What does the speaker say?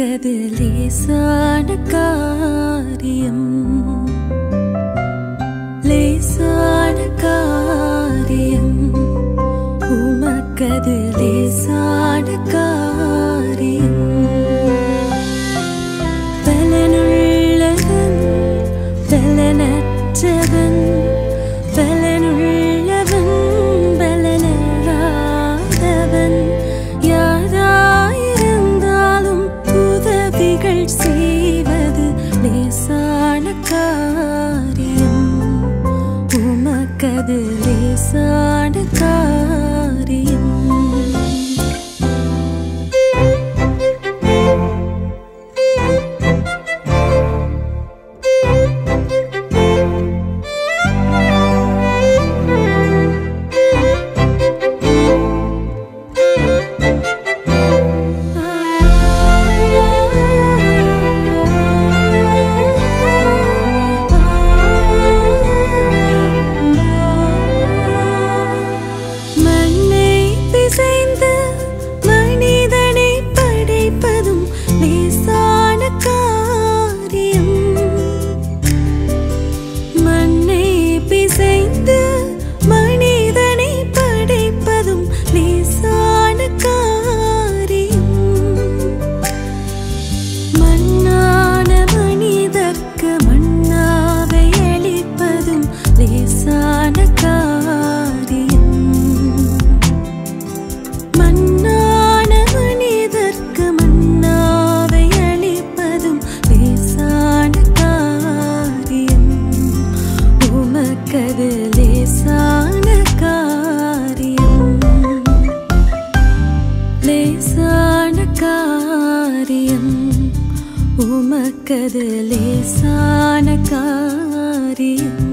கேட்கது லேசான காரியம். லேசான காரியம் உமக்கது லேசான காரியம் உமக்கது லேசான காரியம்.